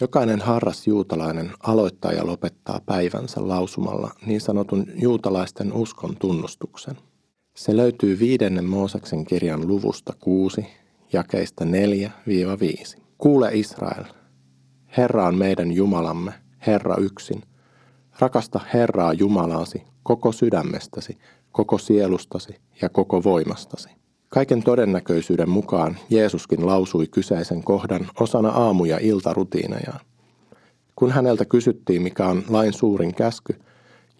Jokainen harras juutalainen aloittaa ja lopettaa päivänsä lausumalla niin sanotun juutalaisten uskon tunnustuksen. Se löytyy viidennen Mooseksen kirjan luvusta 6, jakeista 4-5. Kuule Israel, Herra on meidän Jumalamme, Herra yksin. Rakasta Herraa Jumalaasi koko sydämestäsi, koko sielustasi ja koko voimastasi. Kaiken todennäköisyyden mukaan Jeesuskin lausui kyseisen kohdan osana aamu- ja iltarutiinejaan. Kun häneltä kysyttiin, mikä on lain suurin käsky,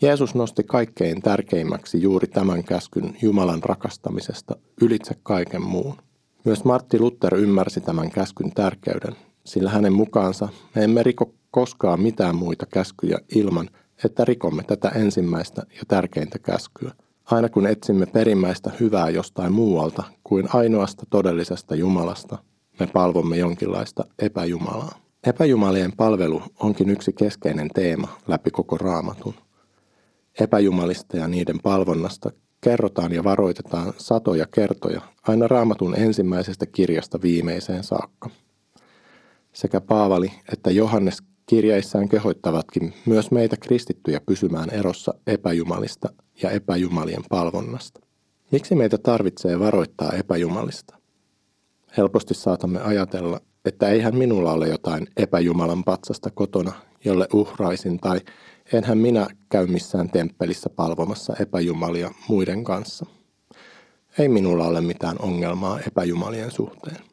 Jeesus nosti kaikkein tärkeimmäksi juuri tämän käskyn Jumalan rakastamisesta ylitse kaiken muun. Myös Martti Luther ymmärsi tämän käskyn tärkeyden, sillä hänen mukaansa me emme riko koskaan mitään muita käskyjä ilman, että rikomme tätä ensimmäistä ja tärkeintä käskyä – aina kun etsimme perimmäistä hyvää jostain muualta kuin ainoasta todellisesta Jumalasta, me palvomme jonkinlaista epäjumalaa. Epäjumalien palvelu onkin yksi keskeinen teema läpi koko raamatun. Epäjumalista ja niiden palvonnasta kerrotaan ja varoitetaan satoja kertoja aina raamatun ensimmäisestä kirjasta viimeiseen saakka. Sekä Paavali että Johannes kirjeissään kehoittavatkin myös meitä kristittyjä pysymään erossa epäjumalista ja epäjumalien palvonnasta. Miksi meitä tarvitsee varoittaa epäjumalista? Helposti saatamme ajatella, että eihän minulla ole jotain epäjumalan patsasta kotona, jolle uhraisin, tai enhän minä käy missään temppelissä palvomassa epäjumalia muiden kanssa. Ei minulla ole mitään ongelmaa epäjumalien suhteen.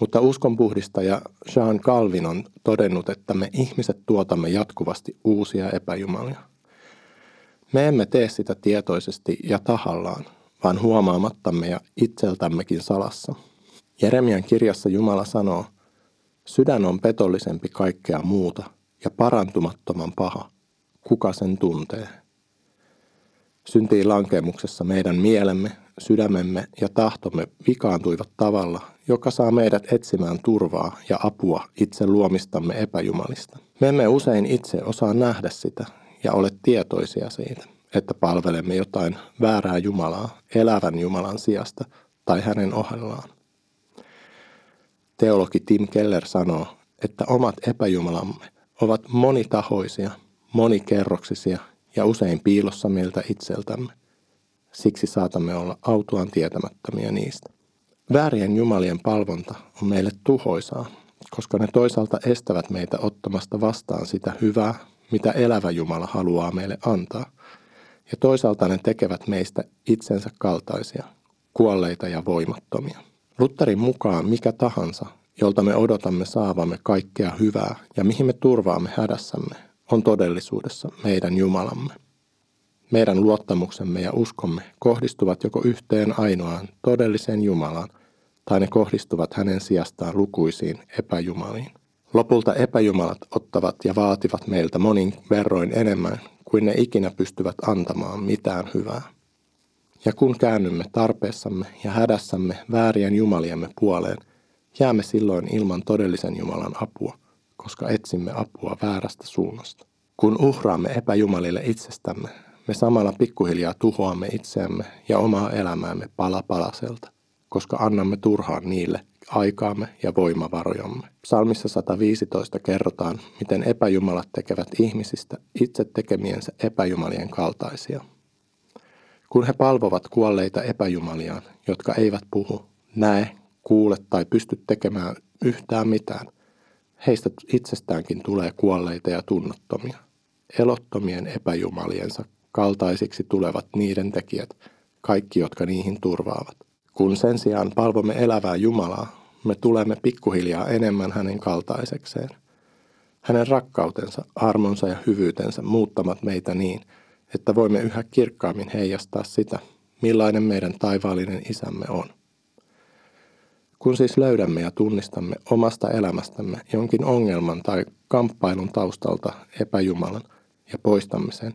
Mutta uskonpuhdistaja Jean Calvin on todennut, että me ihmiset tuotamme jatkuvasti uusia epäjumalia. Me emme tee sitä tietoisesti ja tahallaan, vaan huomaamattamme ja itseltämmekin salassa. Jeremian kirjassa Jumala sanoo, sydän on petollisempi kaikkea muuta ja parantumattoman paha. Kuka sen tuntee? Syntiin lankemuksessa meidän mielemme, sydämemme ja tahtomme vikaantuivat tavalla, joka saa meidät etsimään turvaa ja apua itse luomistamme epäjumalista. Me emme usein itse osaa nähdä sitä ja ole tietoisia siitä, että palvelemme jotain väärää Jumalaa elävän Jumalan sijasta tai hänen ohellaan. Teologi Tim Keller sanoo, että omat epäjumalamme ovat monitahoisia, monikerroksisia ja usein piilossa meiltä itseltämme. Siksi saatamme olla autuaan tietämättömiä niistä. Väärien jumalien palvonta on meille tuhoisaa, koska ne toisaalta estävät meitä ottamasta vastaan sitä hyvää, mitä elävä Jumala haluaa meille antaa. Ja toisaalta ne tekevät meistä itsensä kaltaisia, kuolleita ja voimattomia. Lutherin mukaan mikä tahansa, jolta me odotamme saavamme kaikkea hyvää ja mihin me turvaamme hädässämme, on todellisuudessa meidän Jumalamme. Meidän luottamuksemme ja uskomme kohdistuvat joko yhteen ainoaan todelliseen Jumalaan, tai ne kohdistuvat hänen sijastaan lukuisiin epäjumaliin. Lopulta epäjumalat ottavat ja vaativat meiltä monin verroin enemmän kuin ne ikinä pystyvät antamaan mitään hyvää. Ja kun käännymme tarpeessamme ja hädässämme väärien jumaliemme puoleen, jäämme silloin ilman todellisen Jumalan apua, koska etsimme apua väärästä suunnasta. Kun uhraamme epäjumalille itsestämme, me samalla pikkuhiljaa tuhoamme itseämme ja omaa elämäämme pala palaselta, koska annamme turhaan niille aikaamme ja voimavarojamme. Psalmissa 115 kerrotaan, miten epäjumalat tekevät ihmisistä itse tekemiensä epäjumalien kaltaisia. Kun he palvovat kuolleita epäjumaliaan, jotka eivät puhu, näe, kuule tai pysty tekemään yhtään mitään, heistä itsestäänkin tulee kuolleita ja tunnottomia. Elottomien epäjumaliensa kaltaisiksi tulevat niiden tekijät, kaikki jotka niihin turvaavat. Kun sen sijaan palvomme elävää Jumalaa, me tulemme pikkuhiljaa enemmän hänen kaltaisekseen. Hänen rakkautensa, armonsa ja hyvyytensä muuttamat meitä niin, että voimme yhä kirkkaammin heijastaa sitä, millainen meidän taivaallinen isämme on. Kun siis löydämme ja tunnistamme omasta elämästämme jonkin ongelman tai kamppailun taustalta epäjumalan ja poistamme sen,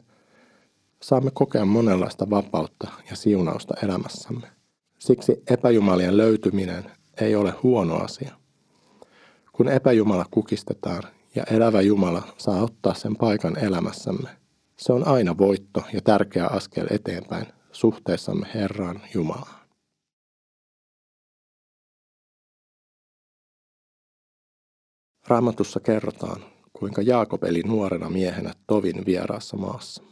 saamme kokea monenlaista vapautta ja siunausta elämässämme. Siksi epäjumalien löytyminen ei ole huono asia. Kun epäjumala kukistetaan ja elävä Jumala saa ottaa sen paikan elämässämme, se on aina voitto ja tärkeä askel eteenpäin suhteessamme Herraan Jumalaan. Raamatussa kerrotaan, kuinka Jaakob eli nuorena miehenä tovin vieraassa maassa.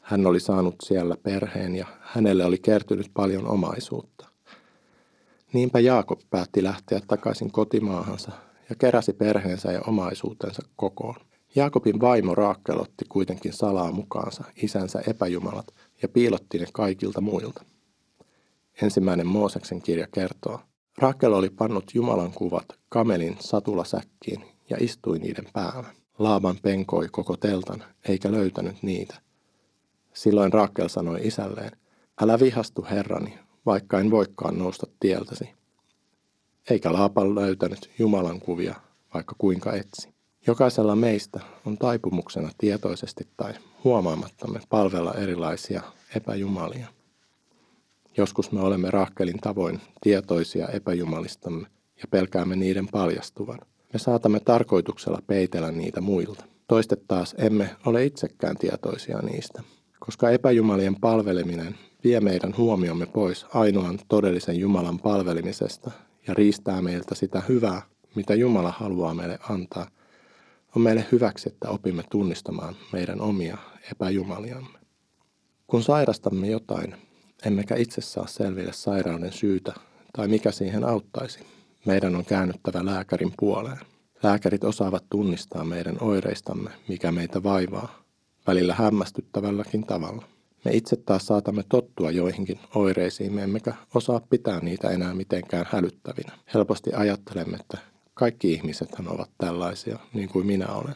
Hän oli saanut siellä perheen ja hänelle oli kertynyt paljon omaisuutta. Niinpä Jaakob päätti lähteä takaisin kotimaahansa ja keräsi perheensä ja omaisuutensa kokoon. Jaakobin vaimo Raakkel otti kuitenkin salaa mukaansa isänsä epäjumalat ja piilotti ne kaikilta muilta. Ensimmäinen Mooseksen kirja kertoo, Rakel oli pannut Jumalan kuvat kamelin satulasäkkiin ja istui niiden päällä. Laaban penkoi koko teltan, eikä löytänyt niitä. Silloin Rakel sanoi isälleen, älä vihastu herrani, vaikka en voikaan nousta tieltäsi. Eikä Laapan löytänyt Jumalan kuvia, vaikka kuinka etsi. Jokaisella meistä on taipumuksena tietoisesti tai huomaamattamme palvella erilaisia epäjumalia. Joskus me olemme rahkelin tavoin tietoisia epäjumalistamme ja pelkäämme niiden paljastuvan. Me saatamme tarkoituksella peitellä niitä muilta. Toistet taas emme ole itsekään tietoisia niistä, koska epäjumalien palveleminen vie meidän huomiomme pois ainoan todellisen Jumalan palvelemisesta ja riistää meiltä sitä hyvää, mitä Jumala haluaa meille antaa, on meille hyväksi, että opimme tunnistamaan meidän omia epäjumaliamme. Kun sairastamme jotain, emmekä itse saa selville sairauden syytä tai mikä siihen auttaisi. Meidän on käännyttävä lääkärin puoleen. Lääkärit osaavat tunnistaa meidän oireistamme, mikä meitä vaivaa, välillä hämmästyttävälläkin tavalla. Me itse taas saatamme tottua joihinkin oireisiin, emmekä osaa pitää niitä enää mitenkään hälyttävinä. Helposti ajattelemme, että kaikki ihmisethän ovat tällaisia, niin kuin minä olen.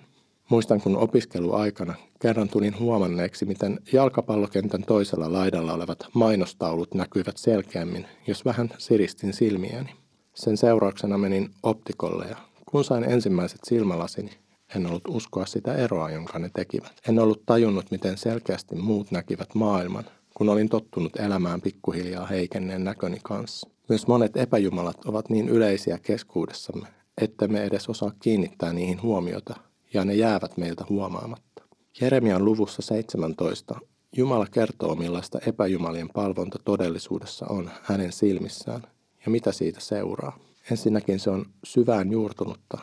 Muistan, kun opiskeluaikana kerran tulin huomanneeksi, miten jalkapallokentän toisella laidalla olevat mainostaulut näkyivät selkeämmin, jos vähän siristin silmiäni. Sen seurauksena menin optikolle ja kun sain ensimmäiset silmälasini, en ollut uskoa sitä eroa, jonka ne tekivät. En ollut tajunnut, miten selkeästi muut näkivät maailman, kun olin tottunut elämään pikkuhiljaa heikenneen näköni kanssa. Myös monet epäjumalat ovat niin yleisiä keskuudessamme, että me edes osaa kiinnittää niihin huomiota ja ne jäävät meiltä huomaamatta. Jeremian luvussa 17 Jumala kertoo, millaista epäjumalien palvonta todellisuudessa on hänen silmissään ja mitä siitä seuraa. Ensinnäkin se on syvään juurtunutta,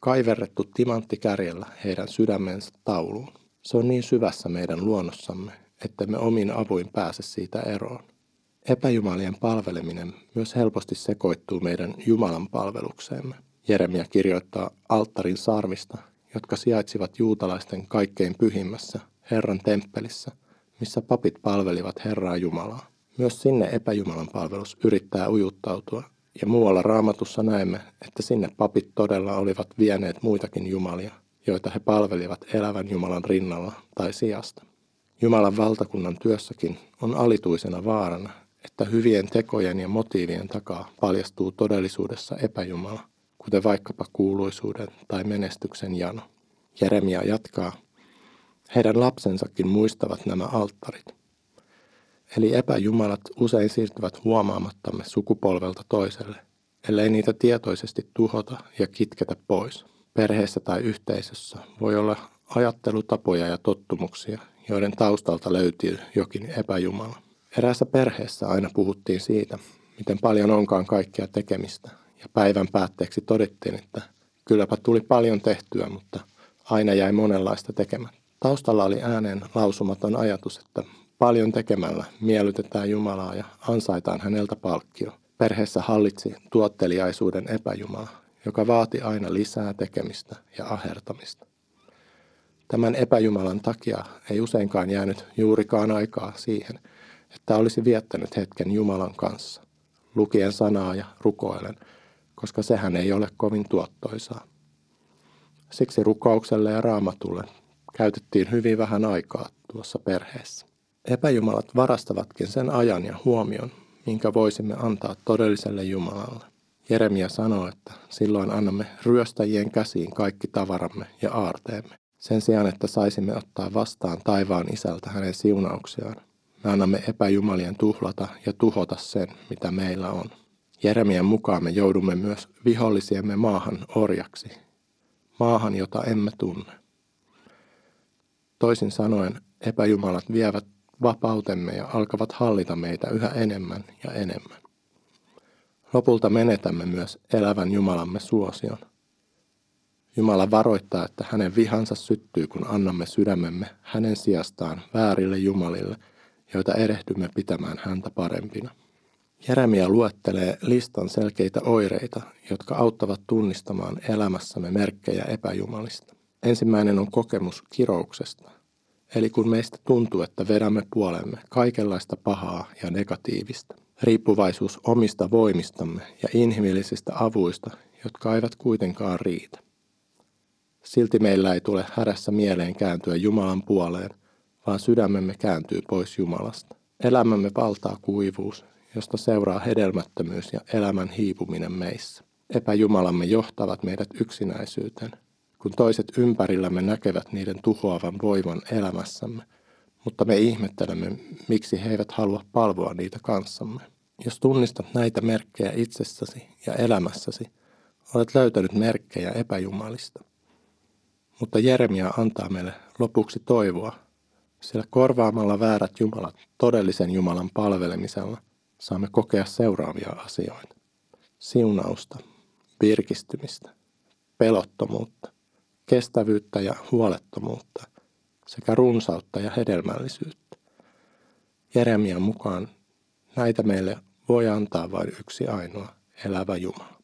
kaiverrettu timanttikärjellä heidän sydämensä tauluun. Se on niin syvässä meidän luonnossamme, että me omin avuin pääse siitä eroon. Epäjumalien palveleminen myös helposti sekoittuu meidän Jumalan palvelukseemme. Jeremia kirjoittaa alttarin sarvista jotka sijaitsivat juutalaisten kaikkein pyhimmässä, Herran temppelissä, missä papit palvelivat Herraa Jumalaa. Myös sinne epäjumalan palvelus yrittää ujuttautua, ja muualla raamatussa näemme, että sinne papit todella olivat vieneet muitakin jumalia, joita he palvelivat elävän Jumalan rinnalla tai sijasta. Jumalan valtakunnan työssäkin on alituisena vaarana, että hyvien tekojen ja motiivien takaa paljastuu todellisuudessa epäjumala – kuten vaikkapa kuuluisuuden tai menestyksen jano. Jeremia jatkaa, heidän lapsensakin muistavat nämä alttarit. Eli epäjumalat usein siirtyvät huomaamattamme sukupolvelta toiselle, ellei niitä tietoisesti tuhota ja kitketä pois. Perheessä tai yhteisössä voi olla ajattelutapoja ja tottumuksia, joiden taustalta löytyy jokin epäjumala. Eräässä perheessä aina puhuttiin siitä, miten paljon onkaan kaikkea tekemistä ja päivän päätteeksi todettiin, että kylläpä tuli paljon tehtyä, mutta aina jäi monenlaista tekemättä. Taustalla oli ääneen lausumaton ajatus, että paljon tekemällä miellytetään Jumalaa ja ansaitaan häneltä palkkio. Perheessä hallitsi tuotteliaisuuden epäjumala, joka vaati aina lisää tekemistä ja ahertamista. Tämän epäjumalan takia ei useinkaan jäänyt juurikaan aikaa siihen, että olisi viettänyt hetken Jumalan kanssa, lukien sanaa ja rukoilen – koska sehän ei ole kovin tuottoisaa. Siksi rukoukselle ja raamatulle käytettiin hyvin vähän aikaa tuossa perheessä. Epäjumalat varastavatkin sen ajan ja huomion, minkä voisimme antaa todelliselle Jumalalle. Jeremia sanoo, että silloin annamme ryöstäjien käsiin kaikki tavaramme ja aarteemme. Sen sijaan, että saisimme ottaa vastaan taivaan isältä hänen siunauksiaan, me annamme epäjumalien tuhlata ja tuhota sen, mitä meillä on. Jeremian mukaan me joudumme myös vihollisiemme maahan orjaksi, maahan, jota emme tunne. Toisin sanoen epäjumalat vievät vapautemme ja alkavat hallita meitä yhä enemmän ja enemmän. Lopulta menetämme myös elävän Jumalamme suosion. Jumala varoittaa, että hänen vihansa syttyy, kun annamme sydämemme hänen sijastaan väärille jumalille, joita erehdymme pitämään häntä parempina. Jeremia luettelee listan selkeitä oireita, jotka auttavat tunnistamaan elämässämme merkkejä epäjumalista. Ensimmäinen on kokemus kirouksesta, eli kun meistä tuntuu, että vedämme puolemme kaikenlaista pahaa ja negatiivista. Riippuvaisuus omista voimistamme ja inhimillisistä avuista, jotka eivät kuitenkaan riitä. Silti meillä ei tule hädässä mieleen kääntyä Jumalan puoleen, vaan sydämemme kääntyy pois Jumalasta. Elämämme valtaa kuivuus, josta seuraa hedelmättömyys ja elämän hiipuminen meissä. Epäjumalamme johtavat meidät yksinäisyyteen, kun toiset ympärillämme näkevät niiden tuhoavan voiman elämässämme, mutta me ihmettelemme, miksi he eivät halua palvoa niitä kanssamme. Jos tunnistat näitä merkkejä itsessäsi ja elämässäsi, olet löytänyt merkkejä epäjumalista. Mutta Jeremia antaa meille lopuksi toivoa, sillä korvaamalla väärät jumalat todellisen Jumalan palvelemisella saamme kokea seuraavia asioita. Siunausta, virkistymistä, pelottomuutta, kestävyyttä ja huolettomuutta sekä runsautta ja hedelmällisyyttä. Jeremian mukaan näitä meille voi antaa vain yksi ainoa elävä Jumala.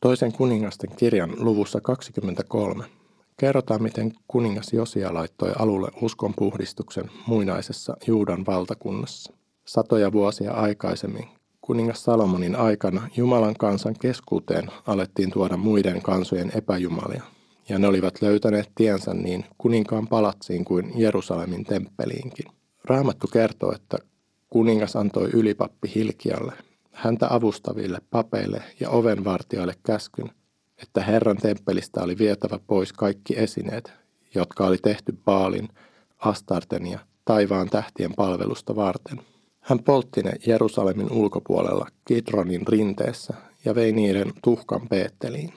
Toisen kuningasten kirjan luvussa 23 kerrotaan, miten kuningas Josia laittoi alulle uskonpuhdistuksen muinaisessa Juudan valtakunnassa. Satoja vuosia aikaisemmin kuningas Salomonin aikana Jumalan kansan keskuuteen alettiin tuoda muiden kansojen epäjumalia, ja ne olivat löytäneet tiensä niin kuninkaan palatsiin kuin Jerusalemin temppeliinkin. Raamattu kertoo, että kuningas antoi ylipappi Hilkialle häntä avustaville papeille ja ovenvartijoille käskyn, että Herran temppelistä oli vietävä pois kaikki esineet, jotka oli tehty Baalin, Astarten ja taivaan tähtien palvelusta varten. Hän poltti ne Jerusalemin ulkopuolella Kidronin rinteessä ja vei niiden tuhkan Peetteliin.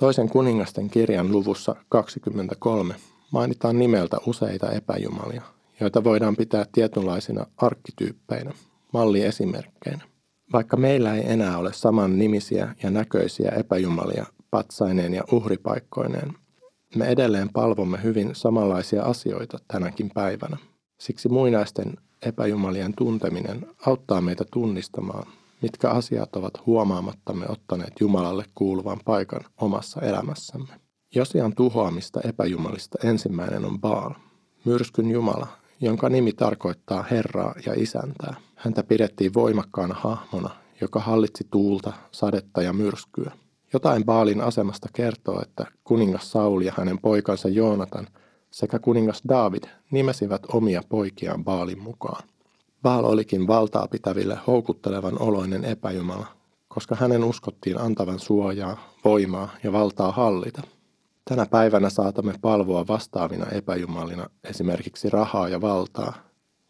Toisen kuningasten kirjan luvussa 23 mainitaan nimeltä useita epäjumalia, joita voidaan pitää tietynlaisina arkkityyppeinä, malliesimerkkeinä. Vaikka meillä ei enää ole saman nimisiä ja näköisiä epäjumalia patsaineen ja uhripaikkoineen, me edelleen palvomme hyvin samanlaisia asioita tänäkin päivänä. Siksi muinaisten epäjumalien tunteminen auttaa meitä tunnistamaan, mitkä asiat ovat huomaamattamme ottaneet Jumalalle kuuluvan paikan omassa elämässämme. Josian tuhoamista epäjumalista ensimmäinen on Baal, myrskyn Jumala, jonka nimi tarkoittaa Herraa ja Isäntää. Häntä pidettiin voimakkaana hahmona, joka hallitsi tuulta, sadetta ja myrskyä. Jotain Baalin asemasta kertoo, että kuningas Saul ja hänen poikansa Joonatan sekä kuningas David nimesivät omia poikiaan Baalin mukaan. Baal olikin valtaa pitäville houkuttelevan oloinen epäjumala, koska hänen uskottiin antavan suojaa, voimaa ja valtaa hallita – Tänä päivänä saatamme palvoa vastaavina epäjumalina esimerkiksi rahaa ja valtaa,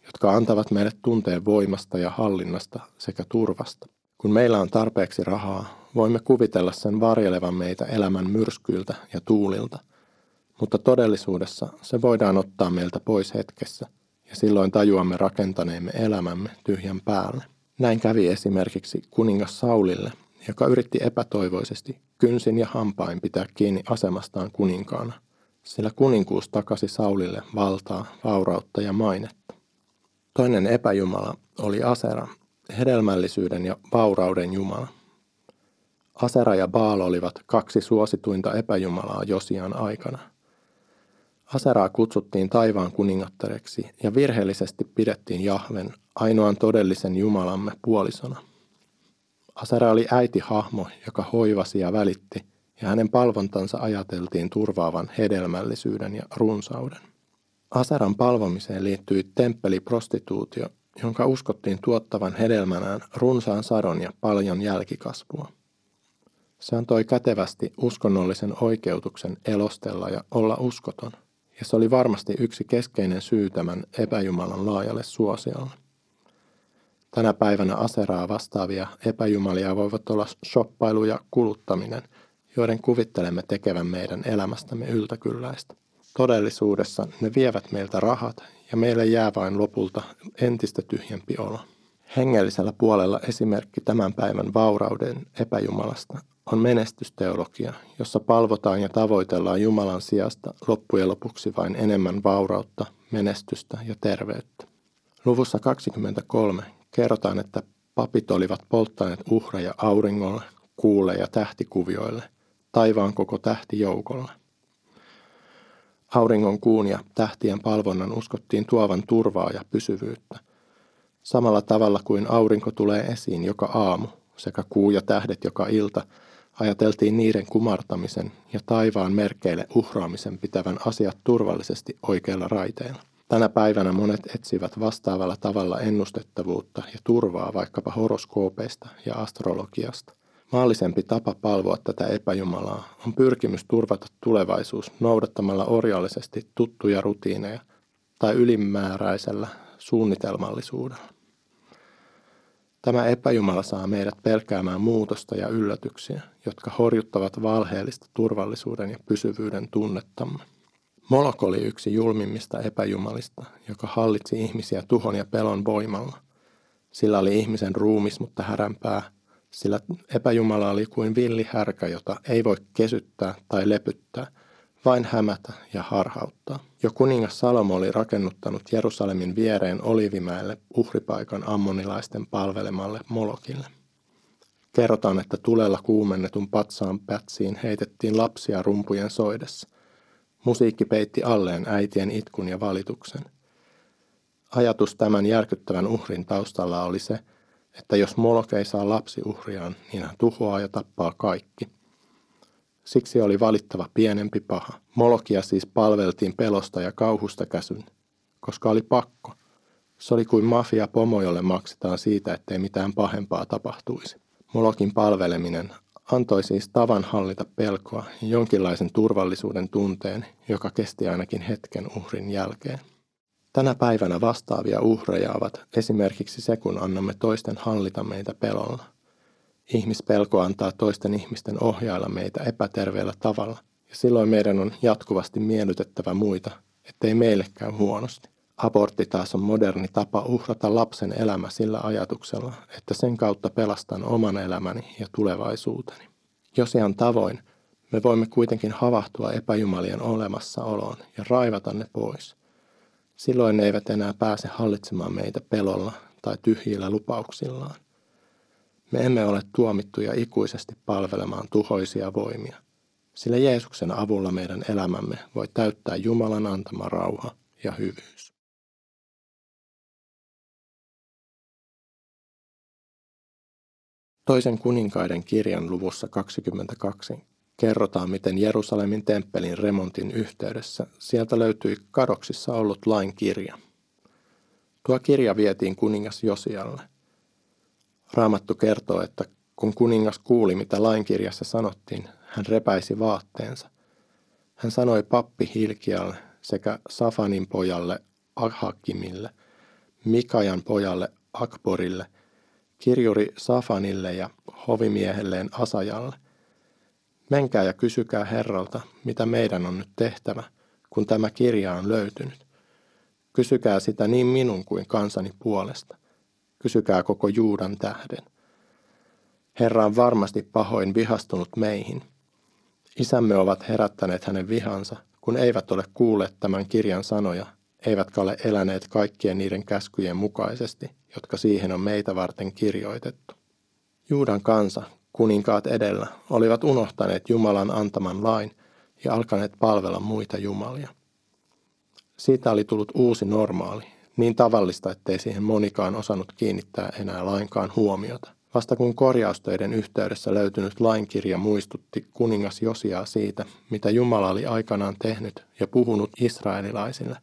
jotka antavat meille tunteen voimasta ja hallinnasta sekä turvasta. Kun meillä on tarpeeksi rahaa, voimme kuvitella sen varjelevan meitä elämän myrskyiltä ja tuulilta, mutta todellisuudessa se voidaan ottaa meiltä pois hetkessä, ja silloin tajuamme rakentaneemme elämämme tyhjän päälle. Näin kävi esimerkiksi kuningas Saulille, joka yritti epätoivoisesti kynsin ja hampain pitää kiinni asemastaan kuninkaana, sillä kuninkuus takasi Saulille valtaa, vaurautta ja mainetta. Toinen epäjumala oli Asera, hedelmällisyyden ja vaurauden jumala. Asera ja Baal olivat kaksi suosituinta epäjumalaa Josian aikana. Aseraa kutsuttiin taivaan kuningattareksi ja virheellisesti pidettiin Jahven ainoan todellisen Jumalamme puolisona – Asera oli äiti-hahmo, joka hoivasi ja välitti, ja hänen palvontansa ajateltiin turvaavan hedelmällisyyden ja runsauden. Aseran palvomiseen liittyi temppeliprostituutio, jonka uskottiin tuottavan hedelmänään runsaan sadon ja paljon jälkikasvua. Se antoi kätevästi uskonnollisen oikeutuksen elostella ja olla uskoton, ja se oli varmasti yksi keskeinen syy tämän epäjumalan laajalle suosiolle. Tänä päivänä aseraa vastaavia epäjumalia voivat olla shoppailu ja kuluttaminen, joiden kuvittelemme tekevän meidän elämästämme yltäkylläistä. Todellisuudessa ne vievät meiltä rahat ja meille jää vain lopulta entistä tyhjempi olo. Hengellisellä puolella esimerkki tämän päivän vaurauden epäjumalasta on menestysteologia, jossa palvotaan ja tavoitellaan Jumalan sijasta loppujen lopuksi vain enemmän vaurautta, menestystä ja terveyttä. Luvussa 23 kerrotaan, että papit olivat polttaneet uhreja auringolle, kuulle ja tähtikuvioille, taivaan koko tähtijoukolle. Auringon kuun ja tähtien palvonnan uskottiin tuovan turvaa ja pysyvyyttä. Samalla tavalla kuin aurinko tulee esiin joka aamu sekä kuu ja tähdet joka ilta, ajateltiin niiden kumartamisen ja taivaan merkeille uhraamisen pitävän asiat turvallisesti oikeilla raiteilla. Tänä päivänä monet etsivät vastaavalla tavalla ennustettavuutta ja turvaa vaikkapa horoskoopeista ja astrologiasta. Maallisempi tapa palvoa tätä epäjumalaa on pyrkimys turvata tulevaisuus noudattamalla orjallisesti tuttuja rutiineja tai ylimääräisellä suunnitelmallisuudella. Tämä epäjumala saa meidät pelkäämään muutosta ja yllätyksiä, jotka horjuttavat valheellista turvallisuuden ja pysyvyyden tunnettamme. Molok oli yksi julmimmista epäjumalista, joka hallitsi ihmisiä tuhon ja pelon voimalla. Sillä oli ihmisen ruumis, mutta häränpää, sillä epäjumala oli kuin villi härkä, jota ei voi kesyttää tai lepyttää, vain hämätä ja harhauttaa. Jo kuningas Salomo oli rakennuttanut Jerusalemin viereen Olivimäelle uhripaikan ammonilaisten palvelemalle Molokille. Kerrotaan, että tulella kuumennetun patsaan pätsiin heitettiin lapsia rumpujen soidessa. Musiikki peitti alleen äitien itkun ja valituksen. Ajatus tämän järkyttävän uhrin taustalla oli se, että jos Molok ei saa lapsiuhriaan, niin hän tuhoaa ja tappaa kaikki. Siksi oli valittava pienempi paha. Molokia siis palveltiin pelosta ja kauhusta käsyn, koska oli pakko. Se oli kuin mafia pomo, jolle maksetaan siitä, ettei mitään pahempaa tapahtuisi. Molokin palveleminen antoi siis tavan hallita pelkoa jonkinlaisen turvallisuuden tunteen, joka kesti ainakin hetken uhrin jälkeen. Tänä päivänä vastaavia uhreja ovat esimerkiksi se, kun annamme toisten hallita meitä pelolla. Ihmispelko antaa toisten ihmisten ohjailla meitä epäterveellä tavalla, ja silloin meidän on jatkuvasti miellytettävä muita, ettei meille käy huonosti. Abortti taas on moderni tapa uhrata lapsen elämä sillä ajatuksella, että sen kautta pelastan oman elämäni ja tulevaisuuteni. Josian tavoin me voimme kuitenkin havahtua epäjumalien olemassaoloon ja raivata ne pois. Silloin ne eivät enää pääse hallitsemaan meitä pelolla tai tyhjillä lupauksillaan. Me emme ole tuomittuja ikuisesti palvelemaan tuhoisia voimia, sillä Jeesuksen avulla meidän elämämme voi täyttää Jumalan antama rauha ja hyvyys. Toisen kuninkaiden kirjan luvussa 22 kerrotaan, miten Jerusalemin temppelin remontin yhteydessä sieltä löytyi kadoksissa ollut lain kirja. Tuo kirja vietiin kuningas Josialle. Raamattu kertoo, että kun kuningas kuuli, mitä lainkirjassa sanottiin, hän repäisi vaatteensa. Hän sanoi pappi Hilkialle sekä Safanin pojalle Ahakimille, Mikajan pojalle Akborille, kirjuri Safanille ja hovimiehelleen Asajalle. Menkää ja kysykää Herralta, mitä meidän on nyt tehtävä, kun tämä kirja on löytynyt. Kysykää sitä niin minun kuin kansani puolesta. Kysykää koko Juudan tähden. Herra on varmasti pahoin vihastunut meihin. Isämme ovat herättäneet hänen vihansa, kun eivät ole kuulleet tämän kirjan sanoja, eivätkä ole eläneet kaikkien niiden käskyjen mukaisesti, jotka siihen on meitä varten kirjoitettu. Juudan kansa, kuninkaat edellä, olivat unohtaneet Jumalan antaman lain ja alkaneet palvella muita jumalia. Siitä oli tullut uusi normaali, niin tavallista, ettei siihen monikaan osannut kiinnittää enää lainkaan huomiota. Vasta kun korjaustöiden yhteydessä löytynyt lainkirja muistutti kuningas Josiaa siitä, mitä Jumala oli aikanaan tehnyt ja puhunut israelilaisille,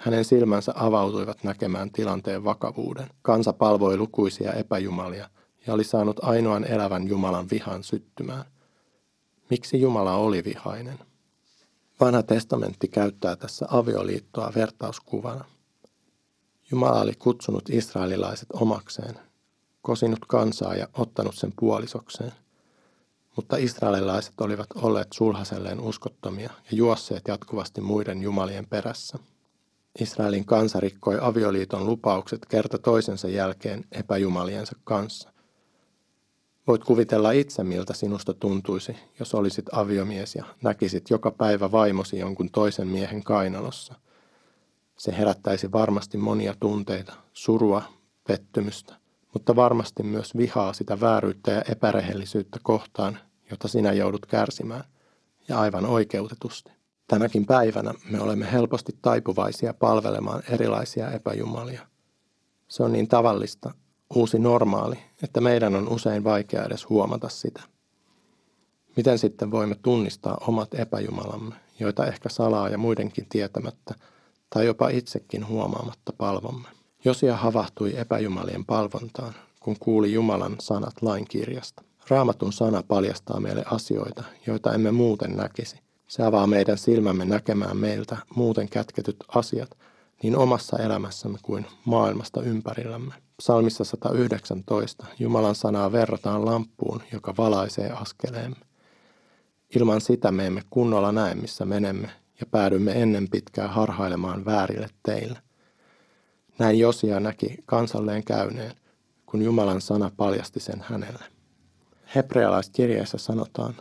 hänen silmänsä avautuivat näkemään tilanteen vakavuuden. Kansa palvoi lukuisia epäjumalia ja oli saanut ainoan elävän Jumalan vihan syttymään. Miksi Jumala oli vihainen? Vanha testamentti käyttää tässä avioliittoa vertauskuvana. Jumala oli kutsunut israelilaiset omakseen, kosinut kansaa ja ottanut sen puolisokseen. Mutta israelilaiset olivat olleet sulhaselleen uskottomia ja juosseet jatkuvasti muiden jumalien perässä. Israelin kansa rikkoi avioliiton lupaukset kerta toisensa jälkeen epäjumaliensa kanssa. Voit kuvitella itse, miltä sinusta tuntuisi, jos olisit aviomies ja näkisit joka päivä vaimosi jonkun toisen miehen kainalossa. Se herättäisi varmasti monia tunteita, surua, pettymystä, mutta varmasti myös vihaa sitä vääryyttä ja epärehellisyyttä kohtaan, jota sinä joudut kärsimään, ja aivan oikeutetusti. Tänäkin päivänä me olemme helposti taipuvaisia palvelemaan erilaisia epäjumalia. Se on niin tavallista, uusi normaali, että meidän on usein vaikea edes huomata sitä. Miten sitten voimme tunnistaa omat epäjumalamme, joita ehkä salaa ja muidenkin tietämättä, tai jopa itsekin huomaamatta palvomme? Josia havahtui epäjumalien palvontaan, kun kuuli Jumalan sanat lain kirjasta. Raamatun sana paljastaa meille asioita, joita emme muuten näkisi. Se avaa meidän silmämme näkemään meiltä muuten kätketyt asiat niin omassa elämässämme kuin maailmasta ympärillämme. Psalmissa 119 Jumalan sanaa verrataan lamppuun, joka valaisee askeleemme. Ilman sitä me emme kunnolla näe, missä menemme, ja päädymme ennen pitkää harhailemaan väärille teille. Näin Josia näki kansalleen käyneen, kun Jumalan sana paljasti sen hänelle. Hebrealaiskirjeessä sanotaan,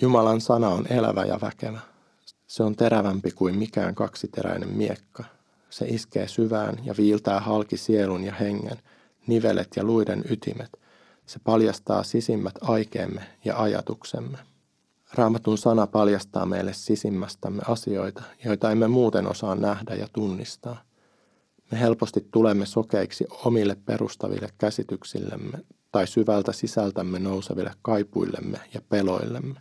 Jumalan sana on elävä ja väkevä. Se on terävämpi kuin mikään kaksiteräinen miekka. Se iskee syvään ja viiltää halki sielun ja hengen, nivelet ja luiden ytimet. Se paljastaa sisimmät aikeemme ja ajatuksemme. Raamatun sana paljastaa meille sisimmästämme asioita, joita emme muuten osaa nähdä ja tunnistaa. Me helposti tulemme sokeiksi omille perustaville käsityksillemme tai syvältä sisältämme nouseville kaipuillemme ja peloillemme.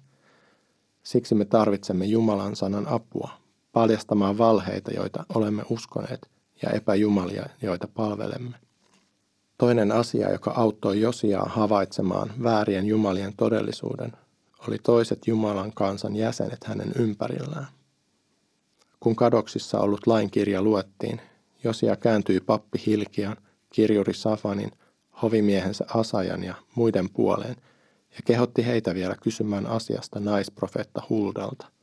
Siksi me tarvitsemme Jumalan sanan apua, paljastamaan valheita, joita olemme uskoneet, ja epäjumalia, joita palvelemme. Toinen asia, joka auttoi Josiaa havaitsemaan väärien jumalien todellisuuden, oli toiset Jumalan kansan jäsenet hänen ympärillään. Kun kadoksissa ollut lainkirja luettiin, Josia kääntyi pappi Hilkian, kirjuri Safanin, hovimiehensä Asajan ja muiden puoleen ja kehotti heitä vielä kysymään asiasta naisprofeetta Huldalta.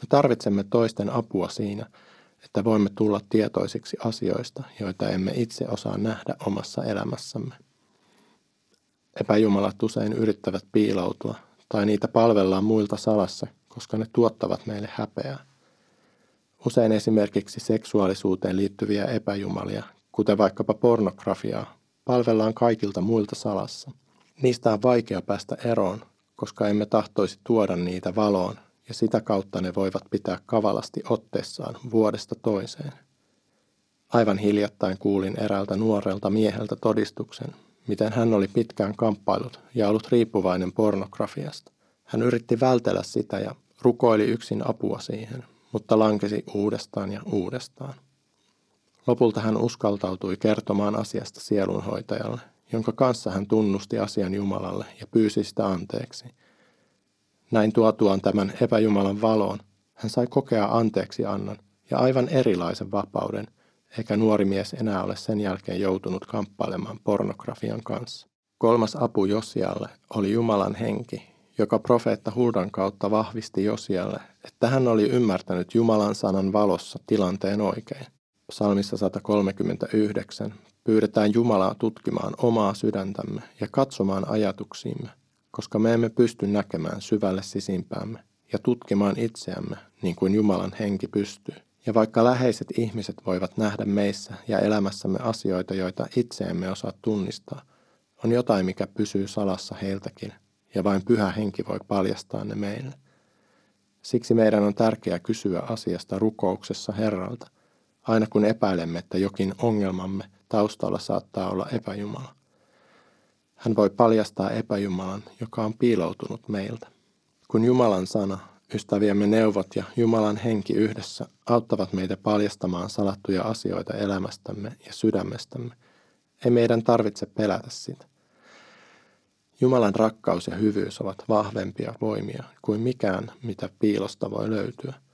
Me tarvitsemme toisten apua siinä, että voimme tulla tietoisiksi asioista, joita emme itse osaa nähdä omassa elämässämme. Epäjumalat usein yrittävät piiloutua, tai niitä palvellaan muilta salassa, koska ne tuottavat meille häpeää. Usein esimerkiksi seksuaalisuuteen liittyviä epäjumalia, kuten vaikkapa pornografiaa, palvellaan kaikilta muilta salassa. Niistä on vaikea päästä eroon, koska emme tahtoisi tuoda niitä valoon, ja sitä kautta ne voivat pitää kavalasti otteessaan vuodesta toiseen. Aivan hiljattain kuulin eräältä nuorelta mieheltä todistuksen, miten hän oli pitkään kamppailut ja ollut riippuvainen pornografiasta. Hän yritti vältellä sitä ja rukoili yksin apua siihen, mutta lankesi uudestaan ja uudestaan. Lopulta hän uskaltautui kertomaan asiasta sielunhoitajalle, jonka kanssa hän tunnusti asian Jumalalle ja pyysi sitä anteeksi. Näin tuotuaan tämän epäjumalan valoon, hän sai kokea anteeksi annan ja aivan erilaisen vapauden, eikä nuori mies enää ole sen jälkeen joutunut kamppailemaan pornografian kanssa. Kolmas apu Josialle oli Jumalan henki, joka profeetta Huldan kautta vahvisti Josialle, että hän oli ymmärtänyt Jumalan sanan valossa tilanteen oikein. Psalmissa 139 pyydetään Jumalaa tutkimaan omaa sydäntämme ja katsomaan ajatuksiimme, koska me emme pysty näkemään syvälle sisimpäämme ja tutkimaan itseämme niin kuin Jumalan henki pystyy. Ja vaikka läheiset ihmiset voivat nähdä meissä ja elämässämme asioita, joita itse emme osaa tunnistaa, on jotain, mikä pysyy salassa heiltäkin, ja vain pyhä henki voi paljastaa ne meille. Siksi meidän on tärkeää kysyä asiasta rukouksessa Herralta – aina kun epäilemme, että jokin ongelmamme taustalla saattaa olla epäjumala. Hän voi paljastaa epäjumalan, joka on piiloutunut meiltä. Kun Jumalan sana, ystäviemme neuvot ja Jumalan henki yhdessä auttavat meitä paljastamaan salattuja asioita elämästämme ja sydämestämme, ei meidän tarvitse pelätä sitä. Jumalan rakkaus ja hyvyys ovat vahvempia voimia kuin mikään, mitä piilosta voi löytyä –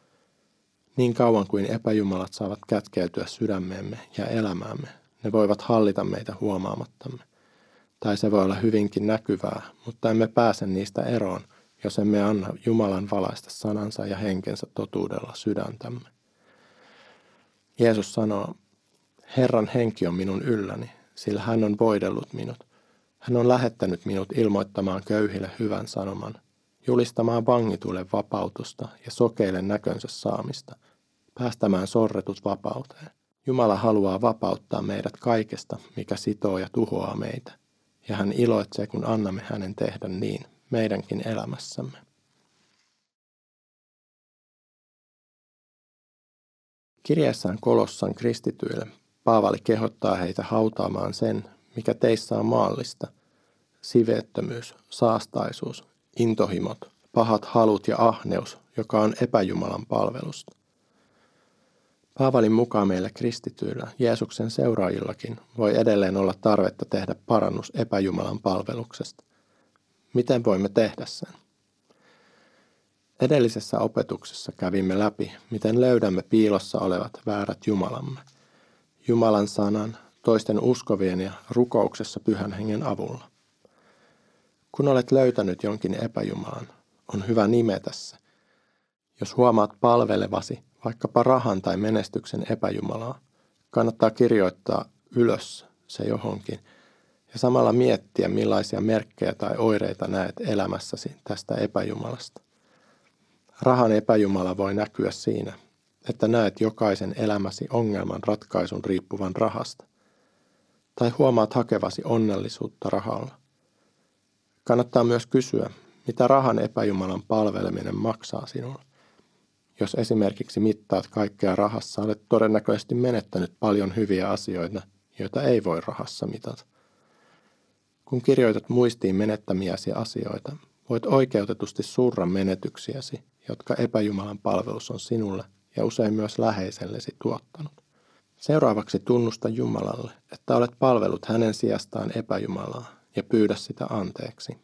niin kauan kuin epäjumalat saavat kätkeytyä sydämeemme ja elämäämme, ne voivat hallita meitä huomaamattamme. Tai se voi olla hyvinkin näkyvää, mutta emme pääse niistä eroon, jos emme anna Jumalan valaista sanansa ja henkensä totuudella sydäntämme. Jeesus sanoo, Herran henki on minun ylläni, sillä hän on voidellut minut. Hän on lähettänyt minut ilmoittamaan köyhille hyvän sanoman, julistamaan vangituille vapautusta ja sokeille näkönsä saamista, päästämään sorretut vapauteen. Jumala haluaa vapauttaa meidät kaikesta, mikä sitoo ja tuhoaa meitä, ja hän iloitsee, kun annamme hänen tehdä niin meidänkin elämässämme. Kirjeessään Kolossan kristityille Paavali kehottaa heitä hautaamaan sen, mikä teissä on maallista. Siveettömyys, saastaisuus, intohimot, pahat halut ja ahneus, joka on epäjumalan palvelusta. Paavalin mukaan meillä kristityillä, Jeesuksen seuraajillakin, voi edelleen olla tarvetta tehdä parannus epäjumalan palveluksesta. Miten voimme tehdä sen? Edellisessä opetuksessa kävimme läpi, miten löydämme piilossa olevat väärät Jumalamme. Jumalan sanan, toisten uskovien ja rukouksessa pyhän hengen avulla. Kun olet löytänyt jonkin epäjumalan, on hyvä nimetä se. Jos huomaat palvelevasi vaikkapa rahan tai menestyksen epäjumalaa, kannattaa kirjoittaa ylös se johonkin ja samalla miettiä, millaisia merkkejä tai oireita näet elämässäsi tästä epäjumalasta. Rahan epäjumala voi näkyä siinä, että näet jokaisen elämäsi ongelman ratkaisun riippuvan rahasta. Tai huomaat hakevasi onnellisuutta rahalla. Kannattaa myös kysyä, mitä rahan epäjumalan palveleminen maksaa sinulle. Jos esimerkiksi mittaat kaikkea rahassa, olet todennäköisesti menettänyt paljon hyviä asioita, joita ei voi rahassa mitata. Kun kirjoitat muistiin menettämiäsi asioita, voit oikeutetusti surra menetyksiäsi, jotka epäjumalan palvelus on sinulle ja usein myös läheisellesi tuottanut. Seuraavaksi tunnusta Jumalalle, että olet palvellut hänen sijastaan epäjumalaa ja pyydä sitä anteeksi.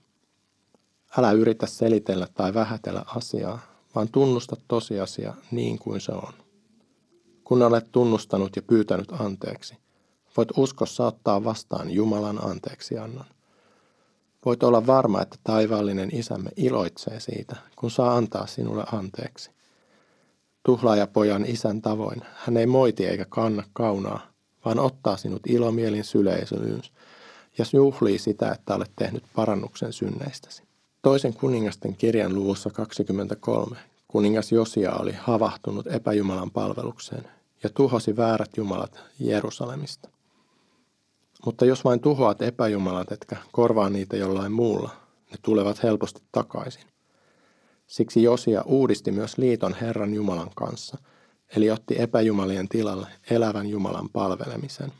Älä yritä selitellä tai vähätellä asiaa, vaan tunnusta tosiasia niin kuin se on. Kun olet tunnustanut ja pyytänyt anteeksi, voit uskossa ottaa vastaan Jumalan anteeksiannon. Voit olla varma, että taivaallinen isämme iloitsee siitä, kun saa antaa sinulle anteeksi. Tuhlaajapojan isän tavoin hän ei moiti eikä kanna kaunaa, vaan ottaa sinut ilomielin syleisölyyn ja juhlii sitä, että olet tehnyt parannuksen synneistäsi. Toisen kuningasten kirjan luvussa 23 kuningas Josia oli havahtunut epäjumalan palvelukseen ja tuhosi väärät jumalat Jerusalemista. Mutta jos vain tuhoat epäjumalat, etkä korvaa niitä jollain muulla, ne tulevat helposti takaisin. Siksi Josia uudisti myös liiton Herran Jumalan kanssa, eli otti epäjumalien tilalle elävän Jumalan palvelemisen.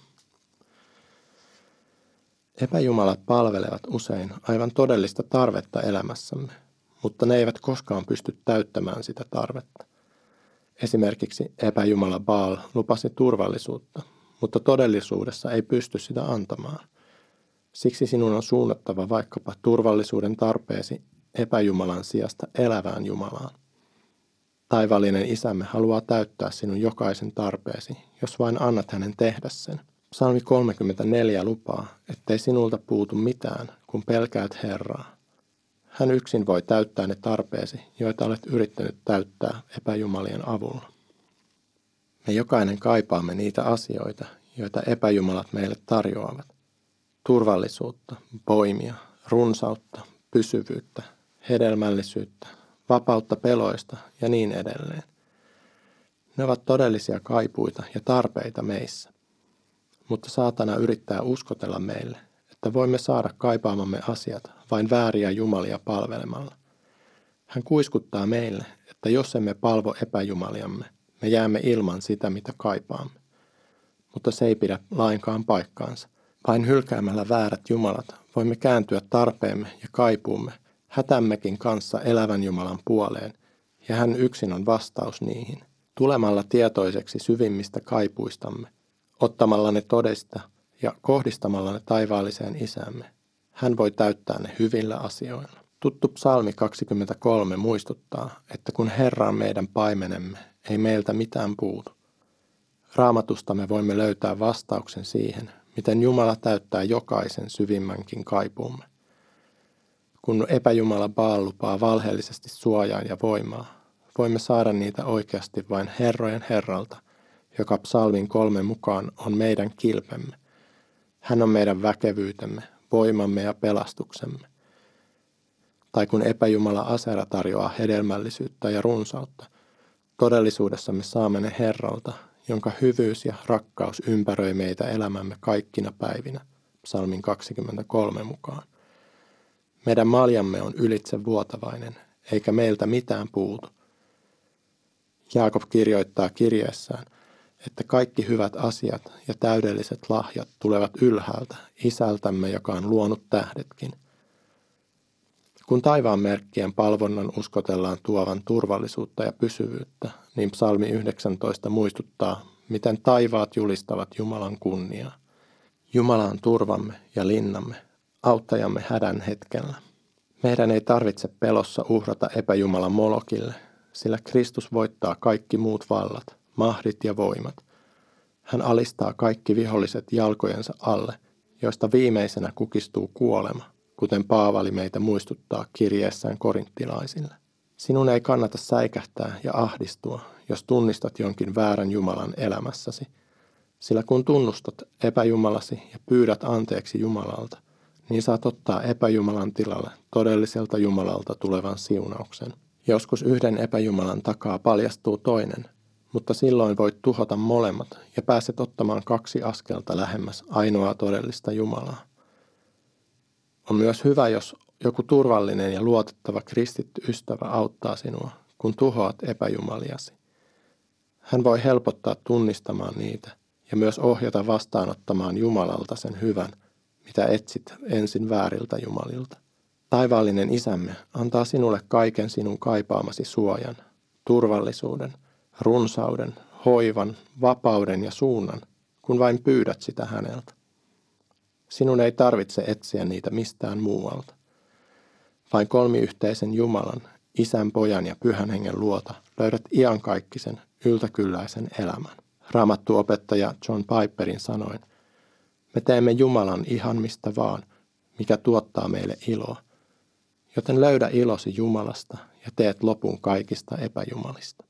Epäjumalat palvelevat usein aivan todellista tarvetta elämässämme, mutta ne eivät koskaan pysty täyttämään sitä tarvetta. Esimerkiksi epäjumala Baal lupasi turvallisuutta, mutta todellisuudessa ei pysty sitä antamaan. Siksi sinun on suunnattava vaikkapa turvallisuuden tarpeesi epäjumalan sijasta elävään Jumalaan. Taivallinen isämme haluaa täyttää sinun jokaisen tarpeesi, jos vain annat hänen tehdä sen. Psalmi 34 lupaa, ettei sinulta puutu mitään, kun pelkäät Herraa. Hän yksin voi täyttää ne tarpeesi, joita olet yrittänyt täyttää epäjumalien avulla. Me jokainen kaipaamme niitä asioita, joita epäjumalat meille tarjoavat. Turvallisuutta, voimia, runsautta, pysyvyyttä, hedelmällisyyttä, vapautta peloista ja niin edelleen. Ne ovat todellisia kaipuita ja tarpeita meissä. Mutta saatana yrittää uskotella meille, että voimme saada kaipaamamme asiat vain vääriä jumalia palvelemalla. Hän kuiskuttaa meille, että jos emme palvo epäjumaliamme, me jäämme ilman sitä, mitä kaipaamme. Mutta se ei pidä lainkaan paikkaansa. Vain hylkäämällä väärät jumalat voimme kääntyä tarpeemme ja kaipuumme hätämmekin kanssa elävän Jumalan puoleen, ja hän yksin on vastaus niihin. Tulemalla tietoiseksi syvimmistä kaipuistamme, ottamalla ne todesta ja kohdistamalla ne taivaalliseen isämme, hän voi täyttää ne hyvillä asioilla. Tuttu psalmi 23 muistuttaa, että kun Herra on meidän paimenemme, ei meiltä mitään puutu. Raamatusta me voimme löytää vastauksen siihen, miten Jumala täyttää jokaisen syvimmänkin kaipuumme. Kun epäjumala Baal lupaa valheellisesti suojaa ja voimaa, voimme saada niitä oikeasti vain Herrojen Herralta, joka psalmin kolme mukaan on meidän kilpemme. Hän on meidän väkevyytemme, voimamme ja pelastuksemme. Tai kun epäjumala Asera tarjoaa hedelmällisyyttä ja runsautta, todellisuudessa me saamme ne Herralta, jonka hyvyys ja rakkaus ympäröi meitä elämämme kaikkina päivinä, psalmin 23 mukaan. Meidän maljamme on ylitse vuotavainen, eikä meiltä mitään puutu. Jaakob kirjoittaa kirjeessään, että kaikki hyvät asiat ja täydelliset lahjat tulevat ylhäältä, isältämme, joka on luonut tähdetkin. Kun taivaan merkkien palvonnan uskotellaan tuovan turvallisuutta ja pysyvyyttä, niin psalmi 19 muistuttaa, miten taivaat julistavat Jumalan kunniaa. Jumala on turvamme ja linnamme, auttajamme hädän hetkellä. Meidän ei tarvitse pelossa uhrata epäjumalan molokille, sillä Kristus voittaa kaikki muut vallat, mahdit ja voimat. Hän alistaa kaikki viholliset jalkojensa alle, joista viimeisenä kukistuu kuolema, kuten Paavali meitä muistuttaa kirjeessään korinttilaisille. Sinun ei kannata säikähtää ja ahdistua, jos tunnistat jonkin väärän Jumalan elämässäsi, sillä kun tunnustat epäjumalasi ja pyydät anteeksi Jumalalta, niin saat ottaa epäjumalan tilalle todelliselta Jumalalta tulevan siunauksen. Joskus yhden epäjumalan takaa paljastuu toinen, mutta silloin voit tuhota molemmat ja pääset ottamaan kaksi askelta lähemmäs ainoaa todellista Jumalaa. On myös hyvä, jos joku turvallinen ja luotettava kristitty ystävä auttaa sinua, kun tuhoat epäjumaliasi. Hän voi helpottaa tunnistamaan niitä ja myös ohjata vastaanottamaan Jumalalta sen hyvän, mitä etsit ensin vääriltä Jumalilta. Taivaallinen isämme antaa sinulle kaiken sinun kaipaamasi suojan, turvallisuuden, runsauden, hoivan, vapauden ja suunnan, kun vain pyydät sitä häneltä. Sinun ei tarvitse etsiä niitä mistään muualta. Vain kolmiyhteisen Jumalan, Isän, Pojan ja Pyhän Hengen luota löydät iankaikkisen, yltäkylläisen elämän. Raamattu opettaja John Piperin sanoin, me teemme Jumalan ihan mistä vaan, mikä tuottaa meille iloa. Joten löydä ilosi Jumalasta ja teet lopun kaikista epäjumalista.